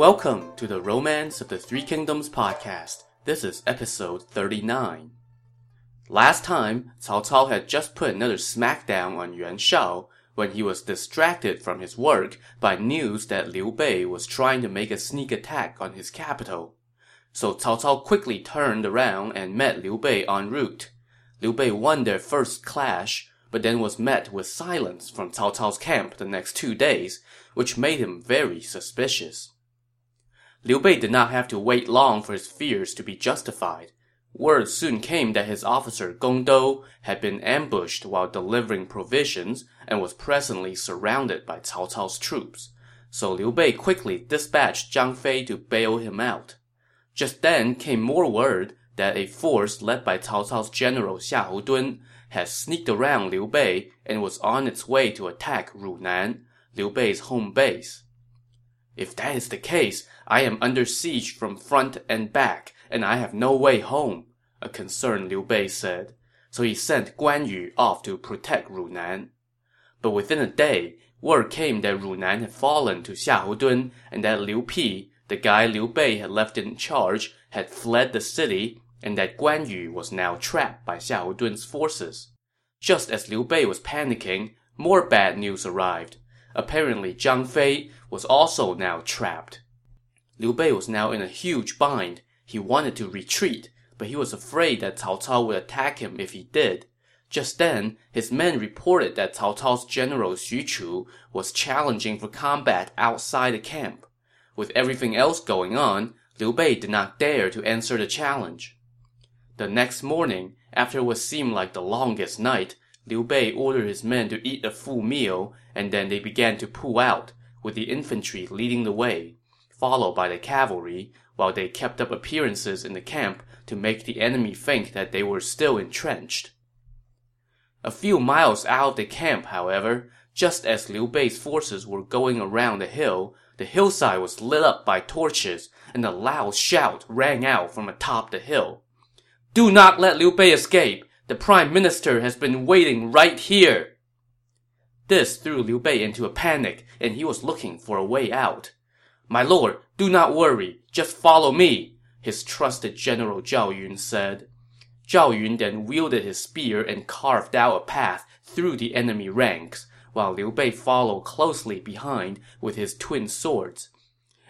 Welcome to the Romance of the Three Kingdoms podcast. This is episode 39. Last time, Cao Cao had just put another smackdown on Yuan Shao when he was distracted from his work by news that Liu Bei was trying to make a sneak attack on his capital. So Cao Cao quickly turned around and met Liu Bei en route. Liu Bei won their first clash, but then was met with silence from Cao Cao's camp the next two days, which made him very suspicious. Liu Bei did not have to wait long for his fears to be justified. Word soon came that his officer Gong Dou had been ambushed while delivering provisions and was presently surrounded by Cao Cao's troops. So Liu Bei quickly dispatched Zhang Fei to bail him out. Just then came more word that a force led by Cao Cao's general Xiahou Dun had sneaked around Liu Bei and was on its way to attack Runan, Liu Bei's home base. If that is the case, I am under siege from front and back, and I have no way home, a concerned Liu Bei said. So he sent Guan Yu off to protect Runan. But within a day, word came that Runan had fallen to Xiahou and that Liu Pi, the guy Liu Bei had left in charge, had fled the city and that Guan Yu was now trapped by Xiahou forces. Just as Liu Bei was panicking, more bad news arrived. Apparently, Zhang Fei was also now trapped. Liu Bei was now in a huge bind. He wanted to retreat, but he was afraid that Cao Cao would attack him if he did. Just then, his men reported that Cao Cao's general Xu Chu was challenging for combat outside the camp. With everything else going on, Liu Bei did not dare to answer the challenge. The next morning, after what seemed like the longest night, Liu Bei ordered his men to eat a full meal, and then they began to pull out, with the infantry leading the way, followed by the cavalry, while they kept up appearances in the camp to make the enemy think that they were still entrenched. A few miles out of the camp, however, just as Liu Bei's forces were going around the hill, the hillside was lit up by torches, and a loud shout rang out from atop the hill. Do not let Liu Bei escape! The prime minister has been waiting right here! This threw Liu Bei into a panic, and he was looking for a way out. My lord, do not worry, just follow me, his trusted general Zhao Yun said. Zhao Yun then wielded his spear and carved out a path through the enemy ranks, while Liu Bei followed closely behind with his twin swords.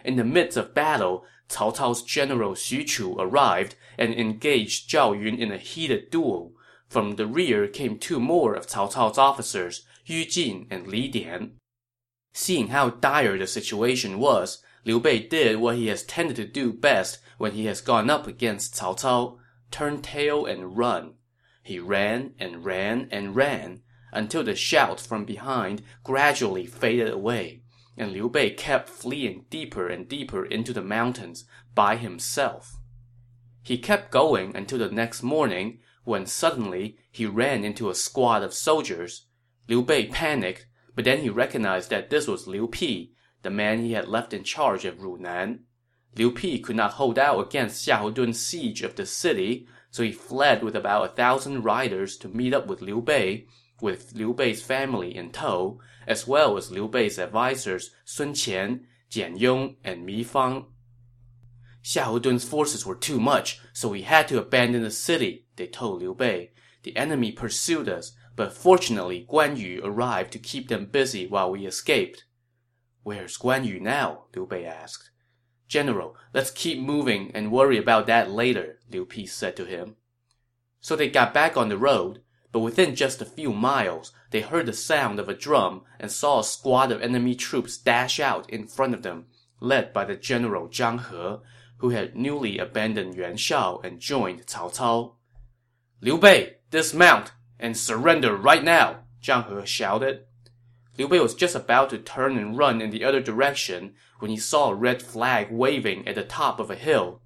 In the midst of battle, Cao Cao's general Xu Chu arrived and engaged Zhao Yun in a heated duel. From the rear came two more of Cao Cao's officers, Yu Jin and Li Dian. Seeing how dire the situation was, Liu Bei did what he has tended to do best when he has gone up against Cao Cao, turn tail and run. He ran and ran and ran, until the shout from behind gradually faded away, and Liu Bei kept fleeing deeper and deeper into the mountains by himself. He kept going until the next morning, when suddenly he ran into a squad of soldiers. Liu Bei panicked, but then he recognized that this was Liu Pi, the man he had left in charge of Runan. Liu Pi could not hold out against Xiahou Dun's siege of the city, so he fled with about a thousand riders to meet up with Liu Bei, with Liu Bei's family in tow, as well as Liu Bei's advisers Sun Qian, Jian Yong, and Mi Fang. Xiahou Dun's forces were too much, so we had to abandon the city, they told Liu Bei. The enemy pursued us, but fortunately Guan Yu arrived to keep them busy while we escaped. Where's Guan Yu now? Liu Bei asked. General, let's keep moving and worry about that later, Liu Pi said to him. So they got back on the road, but within just a few miles, they heard the sound of a drum and saw a squad of enemy troops dash out in front of them, led by the general Zhang He, who had newly abandoned Yuan Shao and joined Cao Cao. Liu Bei, dismount and surrender right now, Zhang He shouted. Liu Bei was just about to turn and run in the other direction when he saw a red flag waving at the top of a hill.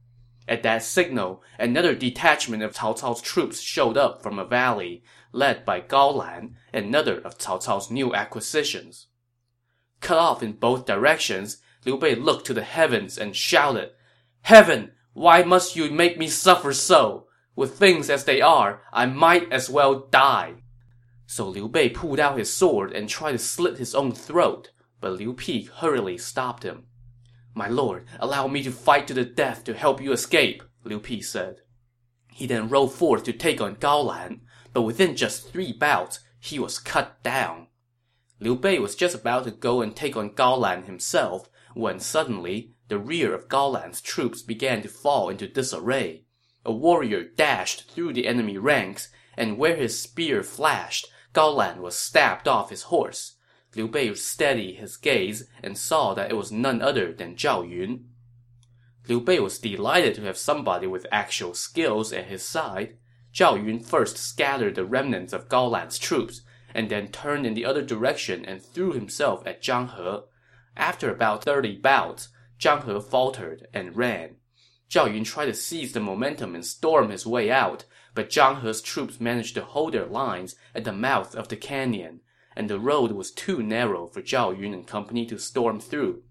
At that signal, another detachment of Cao Cao's troops showed up from a valley, led by Gao Lan, another of Cao Cao's new acquisitions. Cut off in both directions, Liu Bei looked to the heavens and shouted, Heaven, why must you make me suffer so? With things as they are, I might as well die. So Liu Bei pulled out his sword and tried to slit his own throat, but Liu Pi hurriedly stopped him. My lord, allow me to fight to the death to help you escape, Liu Pi said. He then rode forth to take on Gao Lan, but within just three bouts, he was cut down. Liu Bei was just about to go and take on Gao Lan himself when suddenly the rear of Gao Lan's troops began to fall into disarray. A warrior dashed through the enemy ranks, and where his spear flashed, Gao Lan was stabbed off his horse. Liu Bei steadied his gaze and saw that it was none other than Zhao Yun. Liu Bei was delighted to have somebody with actual skills at his side. Zhao Yun first scattered the remnants of Gao Lan's troops, and then turned in the other direction and threw himself at Zhang He. After about thirty bouts, Zhang He faltered and ran. Zhao Yun tried to seize the momentum and storm his way out, but Zhang He's troops managed to hold their lines at the mouth of the canyon, and the road was too narrow for Zhao Yun and company to storm through.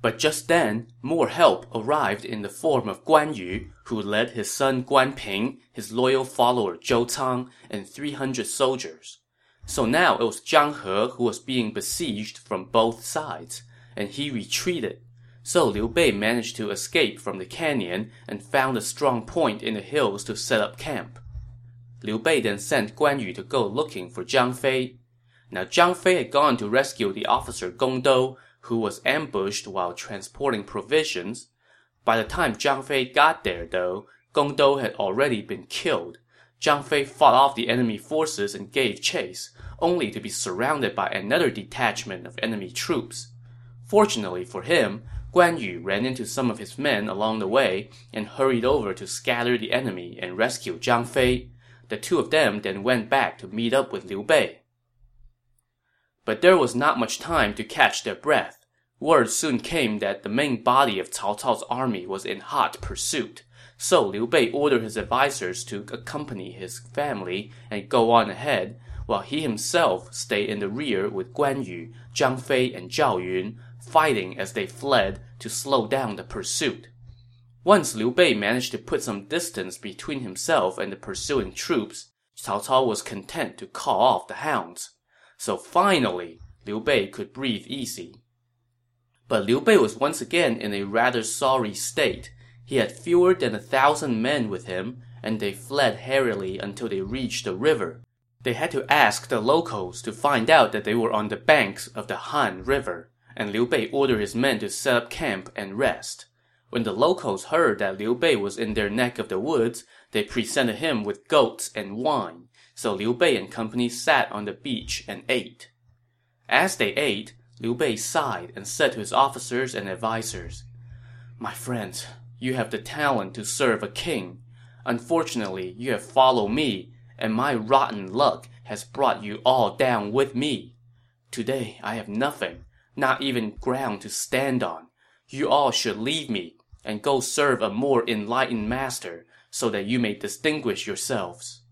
But just then, more help arrived in the form of Guan Yu, who led his son Guan Ping, his loyal follower Zhou Cang, and 300 soldiers. So now it was Zhang He who was being besieged from both sides, and he retreated. So Liu Bei managed to escape from the canyon and found a strong point in the hills to set up camp. Liu Bei then sent Guan Yu to go looking for Zhang Fei. Now Zhang Fei had gone to rescue the officer Gong Dou, who was ambushed while transporting provisions. By the time Zhang Fei got there, though, Gong Dou had already been killed. Zhang Fei fought off the enemy forces and gave chase, only to be surrounded by another detachment of enemy troops. Fortunately for him, Guan Yu ran into some of his men along the way and hurried over to scatter the enemy and rescue Zhang Fei. The two of them then went back to meet up with Liu Bei. But there was not much time to catch their breath. Word soon came that the main body of Cao Cao's army was in hot pursuit. So Liu Bei ordered his advisers to accompany his family and go on ahead, while he himself stayed in the rear with Guan Yu, Zhang Fei, and Zhao Yun, fighting as they fled to slow down the pursuit. Once Liu Bei managed to put some distance between himself and the pursuing troops, Cao Cao was content to call off the hounds. So finally, Liu Bei could breathe easy. But Liu Bei was once again in a rather sorry state. He had fewer than a thousand men with him, and they fled hurriedly until they reached the river. They had to ask the locals to find out that they were on the banks of the Han River, and Liu Bei ordered his men to set up camp and rest. When the locals heard that Liu Bei was in their neck of the woods, they presented him with goats and wine, so Liu Bei and company sat on the beach and ate. As they ate, Liu Bei sighed and said to his officers and advisers, My friends, you have the talent to serve a king. Unfortunately, you have followed me, and my rotten luck has brought you all down with me. Today I have nothing, not even ground to stand on. You all should leave me and go serve a more enlightened master so that you may distinguish yourselves.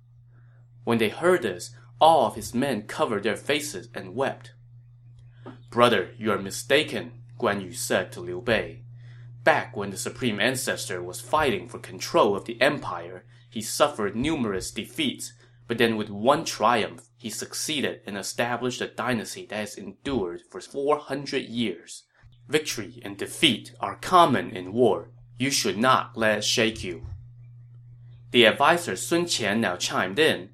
When they heard this, all of his men covered their faces and wept. Brother, you are mistaken, Guan Yu said to Liu Bei. Back when the Supreme Ancestor was fighting for control of the empire, he suffered numerous defeats, but then with one triumph, he succeeded and established a dynasty that has endured for 400 years. Victory and defeat are common in war. You should not let it shake you. The adviser Sun Qian now chimed in.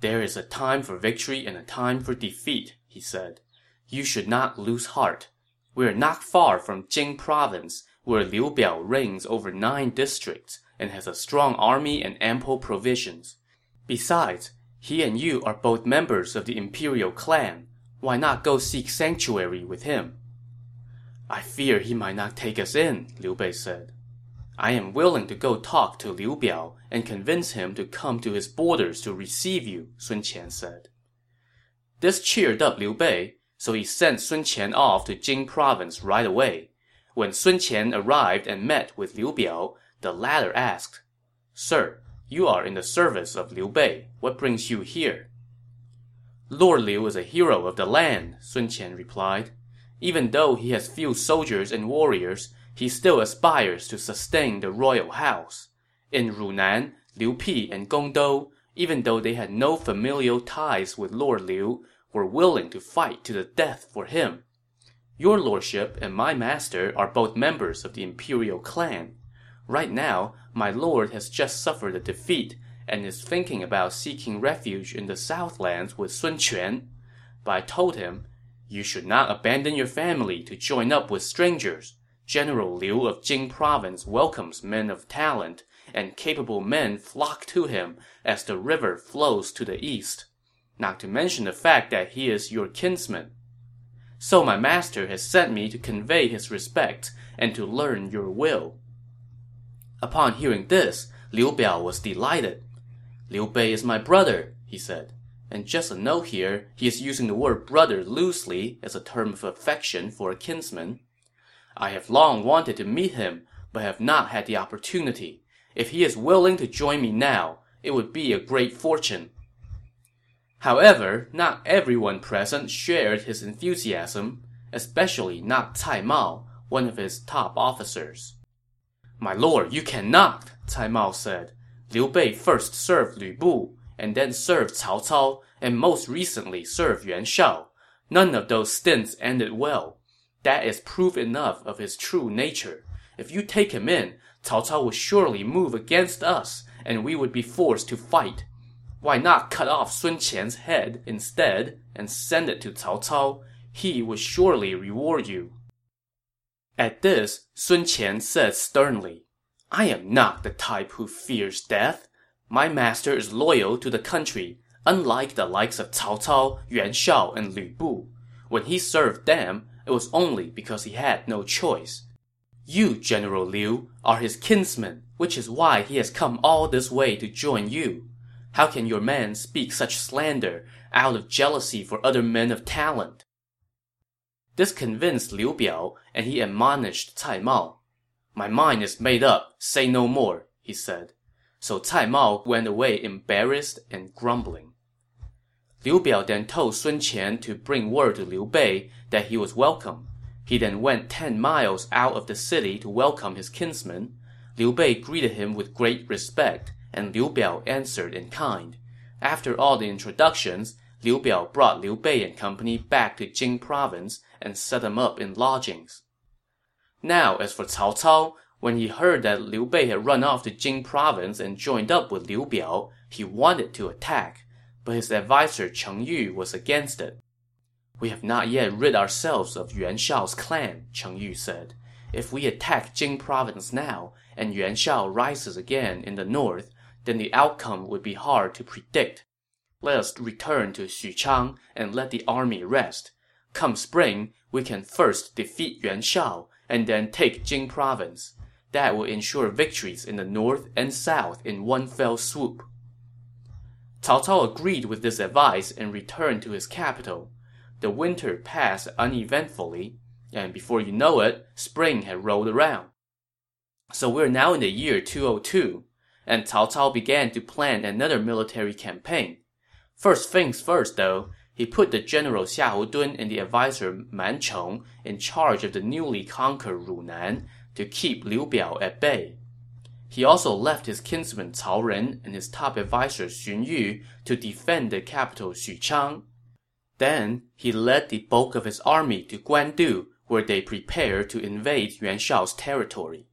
There is a time for victory and a time for defeat, he said. You should not lose heart. We are not far from Jing province, where Liu Biao reigns over nine districts and has a strong army and ample provisions. Besides, he and you are both members of the imperial clan. Why not go seek sanctuary with him? I fear he might not take us in, Liu Bei said. I am willing to go talk to Liu Biao and convince him to come to his borders to receive you, Sun Qian said. This cheered up Liu Bei, so he sent Sun Qian off to Jing province right away. When Sun Qian arrived and met with Liu Biao, the latter asked, Sir, you are in the service of Liu Bei. What brings you here? Lord Liu is a hero of the land, Sun Qian replied. Even though he has few soldiers and warriors, he still aspires to sustain the royal house. In Runan, Liu Pi and Gong Dou, even though they had no familial ties with Lord Liu, were willing to fight to the death for him. Your lordship and my master are both members of the imperial clan. Right now, my lord has just suffered a defeat and is thinking about seeking refuge in the southlands with Sun Quan. But I told him, You should not abandon your family to join up with strangers. General Liu of Jing province welcomes men of talent, and capable men flock to him as the river flows to the east. Not to mention the fact that he is your kinsman. So my master has sent me to convey his respect and to learn your will. Upon hearing this, Liu Biao was delighted. Liu Bei is my brother, he said. And just a note here, he is using the word brother loosely as a term of affection for a kinsman. I have long wanted to meet him, but have not had the opportunity. If he is willing to join me now, it would be a great fortune. However, not everyone present shared his enthusiasm, especially not Cai Mao, one of his top officers. My lord, you cannot, Cai Mao said. Liu Bei first served Lu Bu, and then served Cao Cao, and most recently served Yuan Shao. None of those stints ended well. That is proof enough of his true nature. If you take him in, Cao Cao will surely move against us, and we would be forced to fight. Why not cut off Sun Qian's head instead and send it to Cao Cao? He would surely reward you. At this, Sun Qian said sternly, I am not the type who fears death. My master is loyal to the country, unlike the likes of Cao Cao, Yuan Shao, and Lu Bu. When he served them, it was only because he had no choice. You, General Liu, are his kinsman, which is why he has come all this way to join you. How can your man speak such slander out of jealousy for other men of talent? This convinced Liu Biao, and he admonished Cai Mao. My mind is made up, say no more, he said. So Cai Mao went away embarrassed and grumbling. Liu Biao then told Sun Qian to bring word to Liu Bei that he was welcome. He then went ten miles out of the city to welcome his kinsman. Liu Bei greeted him with great respect, and Liu Biao answered in kind. After all the introductions, Liu Biao brought Liu Bei and company back to Jing province and set them up in lodgings. Now, as for Cao Cao, when he heard that Liu Bei had run off to Jing province and joined up with Liu Biao, he wanted to attack but his adviser Cheng Yu was against it. We have not yet rid ourselves of Yuan Shao's clan, Cheng Yu said. If we attack Jing province now, and Yuan Shao rises again in the north, then the outcome would be hard to predict. Let us return to Xuchang and let the army rest. Come spring, we can first defeat Yuan Shao, and then take Jing province. That will ensure victories in the north and south in one fell swoop. Cao Cao agreed with this advice and returned to his capital. The winter passed uneventfully, and before you know it, spring had rolled around. So we're now in the year 202, and Cao Cao began to plan another military campaign. First things first, though, he put the general Xiahou Dun and the adviser Man Chong in charge of the newly conquered Runan to keep Liu Biao at bay. He also left his kinsman Cao Ren and his top adviser Xun Yu to defend the capital Xuchang. Then, he led the bulk of his army to Guandu, where they prepared to invade Yuan Shao's territory.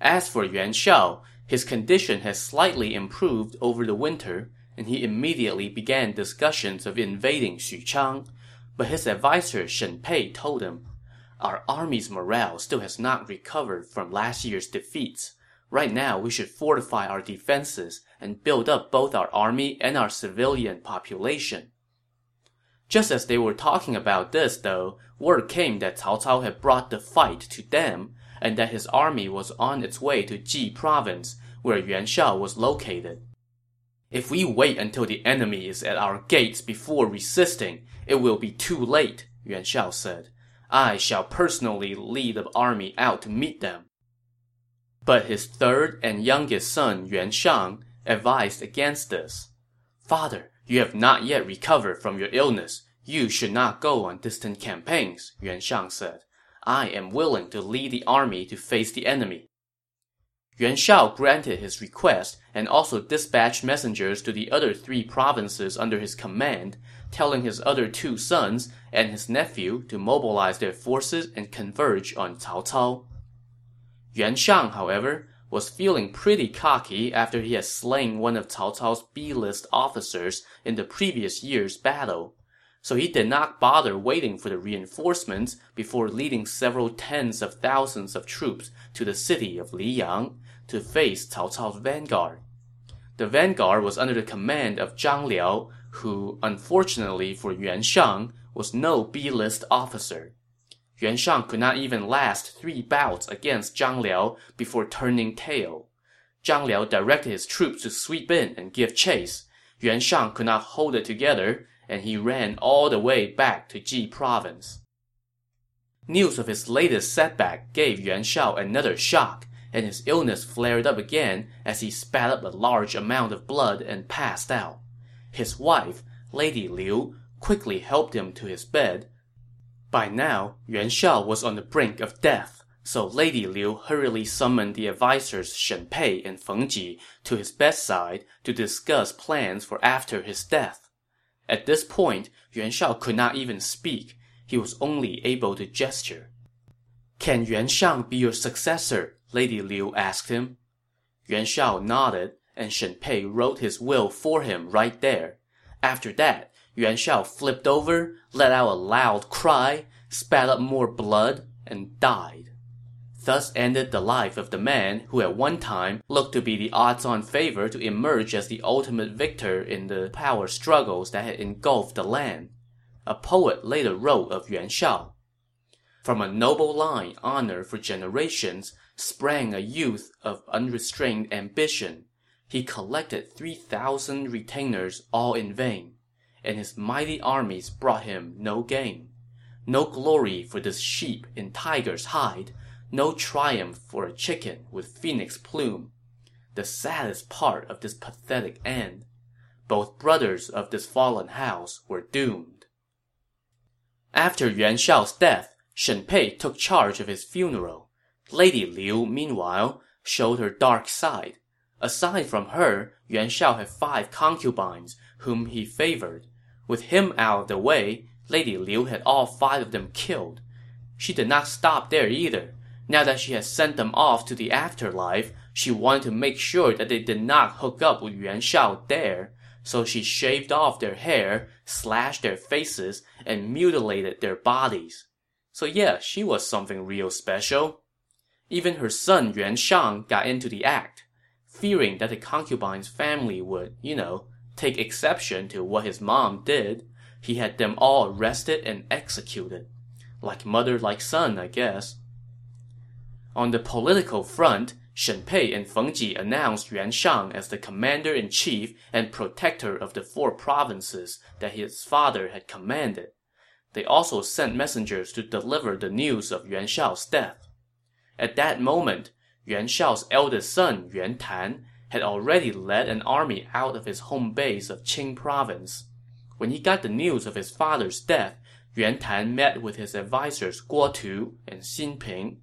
As for Yuan Shao, his condition had slightly improved over the winter, and he immediately began discussions of invading Xuchang. But his adviser Shen Pei told him, Our army's morale still has not recovered from last year's defeats. Right now, we should fortify our defenses and build up both our army and our civilian population. Just as they were talking about this, though, word came that Cao Cao had brought the fight to them, and that his army was on its way to Ji province, where Yuan Shao was located. If we wait until the enemy is at our gates before resisting, it will be too late, Yuan Shao said. I shall personally lead the army out to meet them. But his third and youngest son, Yuan Shang, advised against this. Father, you have not yet recovered from your illness. You should not go on distant campaigns, Yuan Shang said. I am willing to lead the army to face the enemy. Yuan Shao granted his request and also dispatched messengers to the other three provinces under his command, telling his other two sons and his nephew to mobilize their forces and converge on Cao Cao. Yuan Shang, however, was feeling pretty cocky after he had slain one of Cao Cao's B-list officers in the previous year's battle so he did not bother waiting for the reinforcements before leading several tens of thousands of troops to the city of Liyang to face Cao Cao's vanguard. The vanguard was under the command of Zhang Liao, who, unfortunately for Yuan Shang, was no B-list officer. Yuan Shang could not even last three bouts against Zhang Liao before turning tail. Zhang Liao directed his troops to sweep in and give chase. Yuan Shang could not hold it together and he ran all the way back to Ji province. News of his latest setback gave Yuan Shao another shock, and his illness flared up again as he spat up a large amount of blood and passed out. His wife, Lady Liu, quickly helped him to his bed. By now, Yuan Shao was on the brink of death, so Lady Liu hurriedly summoned the advisers Shen Pei and Feng Ji to his bedside to discuss plans for after his death. At this point, Yuan Shao could not even speak. He was only able to gesture. Can Yuan Shang be your successor? Lady Liu asked him. Yuan Shao nodded, and Shen Pei wrote his will for him right there. After that, Yuan Shao flipped over, let out a loud cry, spat up more blood, and died. Thus ended the life of the man who at one time looked to be the odds-on favorite to emerge as the ultimate victor in the power struggles that had engulfed the land. A poet later wrote of Yuan Shao. From a noble line honored for generations sprang a youth of unrestrained ambition. He collected three thousand retainers all in vain, and his mighty armies brought him no gain. No glory for this sheep in tiger's hide, no triumph for a chicken with phoenix plume. The saddest part of this pathetic end. Both brothers of this fallen house were doomed. After Yuan Shao's death, Shen Pei took charge of his funeral. Lady Liu, meanwhile, showed her dark side. Aside from her, Yuan Shao had five concubines, whom he favored. With him out of the way, Lady Liu had all five of them killed. She did not stop there either. Now that she had sent them off to the afterlife, she wanted to make sure that they did not hook up with Yuan Shao there, so she shaved off their hair, slashed their faces, and mutilated their bodies. So yeah, she was something real special. Even her son Yuan Shang got into the act. Fearing that the concubine's family would, you know, take exception to what his mom did, he had them all arrested and executed. Like mother like son, I guess. On the political front, Shen Pei and Feng Ji announced Yuan Shang as the commander-in-chief and protector of the four provinces that his father had commanded. They also sent messengers to deliver the news of Yuan Shao's death. At that moment, Yuan Shao's eldest son, Yuan Tan, had already led an army out of his home base of Qing province. When he got the news of his father's death, Yuan Tan met with his advisers Guo Tu and Xin Ping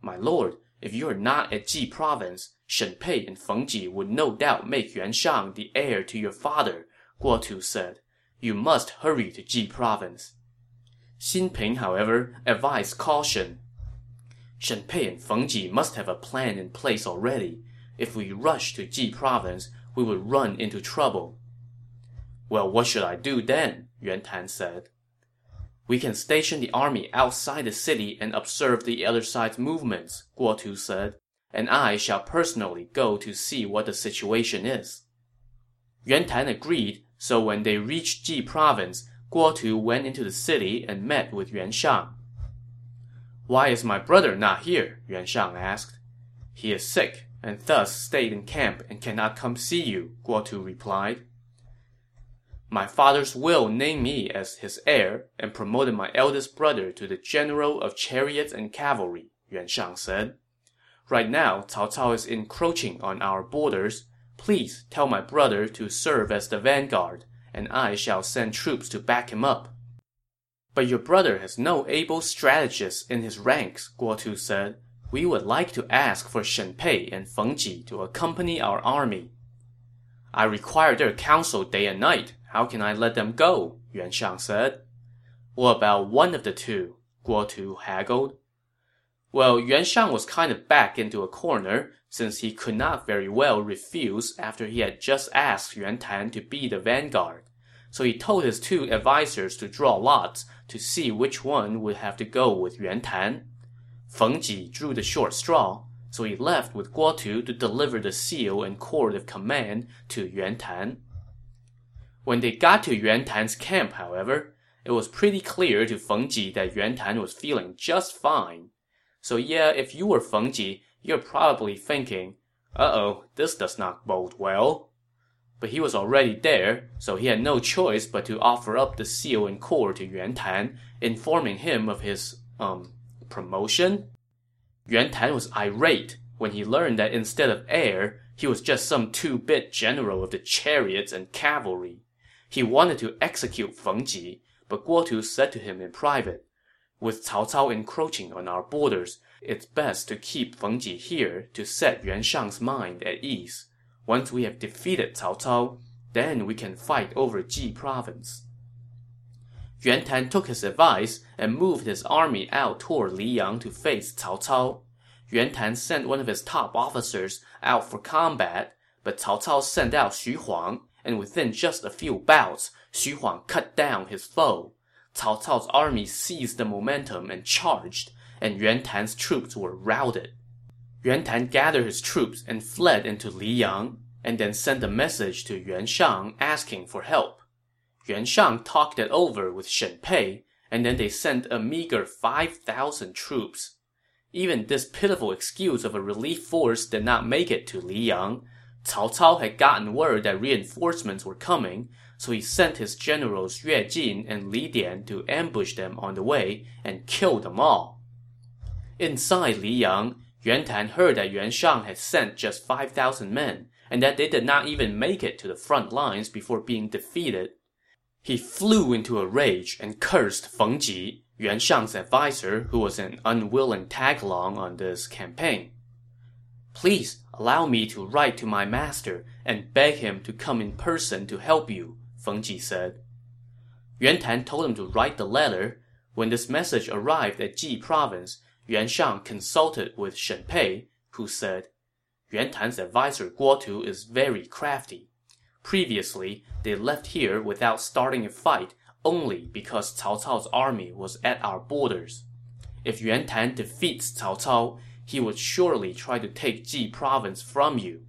my lord, if you are not at Ji province, Shen Pei and Feng Ji would no doubt make Yuan Shang the heir to your father, Guo Tu said. You must hurry to Ji province. Xin Ping, however, advised caution. Shen Pei and Feng Ji must have a plan in place already. If we rush to Ji province, we would run into trouble. Well, what should I do then? Yuan Tan said. We can station the army outside the city and observe the other side's movements, Guo Tu said, and I shall personally go to see what the situation is. Yuan Tan agreed, so when they reached Ji province, Guo Tu went into the city and met with Yuan Shang. Why is my brother not here? Yuan Shang asked. He is sick, and thus stayed in camp and cannot come see you, Guo Tu replied. My father's will named me as his heir and promoted my eldest brother to the general of chariots and cavalry, Yuan Shang said. Right now, Cao Cao is encroaching on our borders. Please tell my brother to serve as the vanguard, and I shall send troops to back him up. But your brother has no able strategists in his ranks, Guo Tu said. We would like to ask for Shen Pei and Feng Ji to accompany our army. I require their counsel day and night. How can I let them go? Yuan Shang said. What about one of the two? Guo Tu haggled. Well, Yuan Shang was kind of back into a corner, since he could not very well refuse after he had just asked Yuan Tan to be the vanguard. So he told his two advisers to draw lots to see which one would have to go with Yuan Tan. Feng Ji drew the short straw, so he left with Guo Tu to deliver the seal and cord of command to Yuan Tan. When they got to Yuan Tan's camp, however, it was pretty clear to Feng Ji that Yuan Tan was feeling just fine. So yeah, if you were Feng Ji, you're probably thinking, uh-oh, this does not bode well. But he was already there, so he had no choice but to offer up the seal and cord to Yuan Tan, informing him of his, um, promotion? Yuan Tan was irate when he learned that instead of heir, he was just some two-bit general of the chariots and cavalry. He wanted to execute Feng Ji, but Guo Tu said to him in private, With Cao Cao encroaching on our borders, it's best to keep Feng Ji here to set Yuan Shang's mind at ease. Once we have defeated Cao Cao, then we can fight over Ji province. Yuan Tan took his advice and moved his army out toward Liyang to face Cao Cao. Yuan Tan sent one of his top officers out for combat, but Cao Cao sent out Xu Huang, and within just a few bouts, Xu Huang cut down his foe. Cao Cao's army seized the momentum and charged, and Yuan Tan's troops were routed. Yuan Tan gathered his troops and fled into Liyang, and then sent a message to Yuan Shang asking for help. Yuan Shang talked it over with Shen Pei, and then they sent a meager 5,000 troops. Even this pitiful excuse of a relief force did not make it to Liyang. Cao Cao had gotten word that reinforcements were coming, so he sent his generals Yue Jin and Li Dian to ambush them on the way and kill them all. Inside Liyang, Yuan Tan heard that Yuan Shang had sent just 5,000 men, and that they did not even make it to the front lines before being defeated. He flew into a rage and cursed Feng Ji, Yuan Shang's adviser who was an unwilling tag-along on this campaign. Please allow me to write to my master and beg him to come in person to help you, Feng Ji said. Yuan Tan told him to write the letter. When this message arrived at Ji province, Yuan Shang consulted with Shen Pei, who said, Yuan Tan's adviser Guo Tu is very crafty. Previously, they left here without starting a fight only because Cao Cao's army was at our borders. If Yuan Tan defeats Cao Cao, he would surely try to take Ji province from you.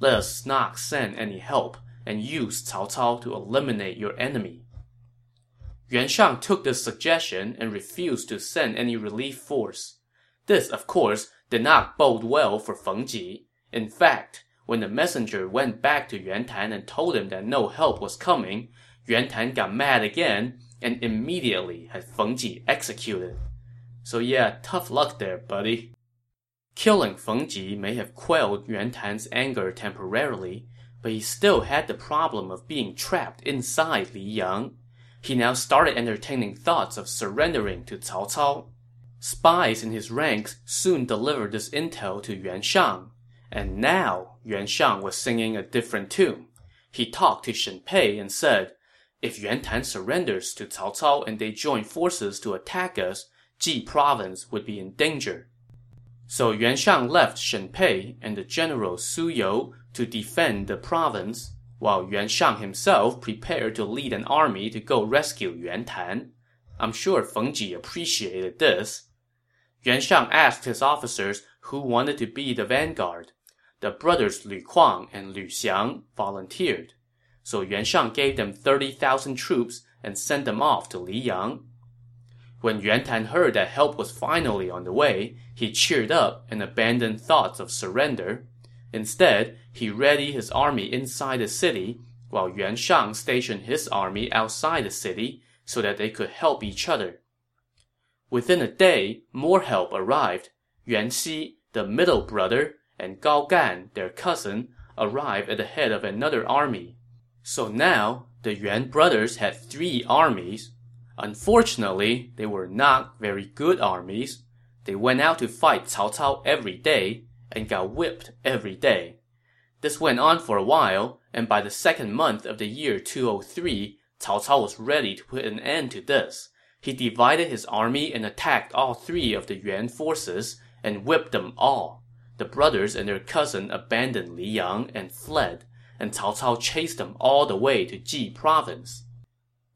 Let us not send any help and use Cao Cao to eliminate your enemy. Yuan Shang took this suggestion and refused to send any relief force. This, of course, did not bode well for Feng Ji. In fact, when the messenger went back to Yuan Tan and told him that no help was coming, Yuan Tan got mad again and immediately had Feng Ji executed. So yeah, tough luck there, buddy. Killing Feng Ji may have quelled Yuan Tan's anger temporarily, but he still had the problem of being trapped inside Liyang. He now started entertaining thoughts of surrendering to Cao Cao. Spies in his ranks soon delivered this intel to Yuan Shang, and now Yuan Shang was singing a different tune. He talked to Shen Pei and said, If Yuan Tan surrenders to Cao Cao and they join forces to attack us, Ji province would be in danger. So Yuan Shang left Shen Pei and the general Su You to defend the province, while Yuan Shang himself prepared to lead an army to go rescue Yuan Tan. I'm sure Feng Ji appreciated this. Yuan Shang asked his officers who wanted to be the vanguard. The brothers Lu Kuang and Lu Xiang volunteered. So Yuan Shang gave them 30,000 troops and sent them off to Liyang. When Yuan Tan heard that help was finally on the way, he cheered up and abandoned thoughts of surrender. Instead, he readied his army inside the city, while Yuan Shang stationed his army outside the city so that they could help each other. Within a day, more help arrived. Yuan Xi, the middle brother, and Gao Gan, their cousin, arrived at the head of another army. So now, the Yuan brothers had three armies. Unfortunately, they were not very good armies. They went out to fight Cao Cao every day and got whipped every day. This went on for a while, and by the second month of the year 203, Cao Cao was ready to put an end to this. He divided his army and attacked all three of the Yuan forces and whipped them all. The brothers and their cousin abandoned Liyang and fled, and Cao Cao chased them all the way to Ji province.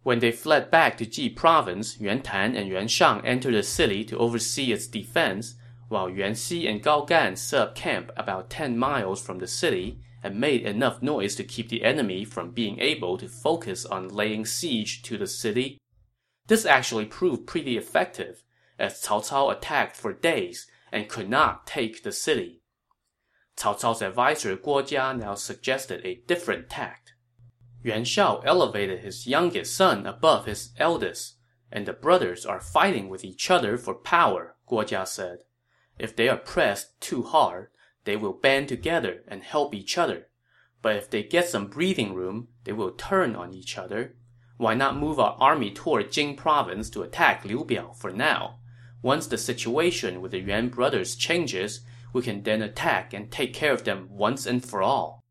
When they fled back to Ji province, Yuan Tan and Yuan Shang entered the city to oversee its defense, while Yuan Xi and Gao Gan set up camp about 10 miles from the city and made enough noise to keep the enemy from being able to focus on laying siege to the city. This actually proved pretty effective, as Cao Cao attacked for days and could not take the city. Cao Cao's advisor Guo Jia now suggested a different tact. Yuan Shao elevated his youngest son above his eldest, and the brothers are fighting with each other for power, Guo Jia said. If they are pressed too hard, they will band together and help each other. But if they get some breathing room, they will turn on each other. Why not move our army toward Jing province to attack Liu Biao for now? Once the situation with the Yuan brothers changes, we can then attack and take care of them once and for all.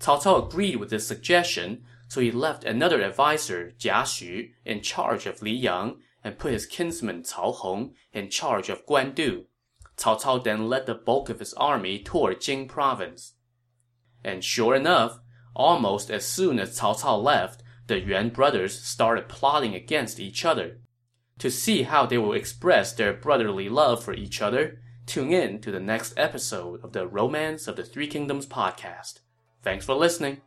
Cao Cao agreed with this suggestion, so he left another adviser, Jia Xu, in charge of Liyang and put his kinsman Cao Hong in charge of Guan Guandu. Cao Cao then led the bulk of his army toward Jing province. And sure enough, almost as soon as Cao Cao left, the Yuan brothers started plotting against each other. To see how they will express their brotherly love for each other, tune in to the next episode of the Romance of the Three Kingdoms podcast. Thanks for listening.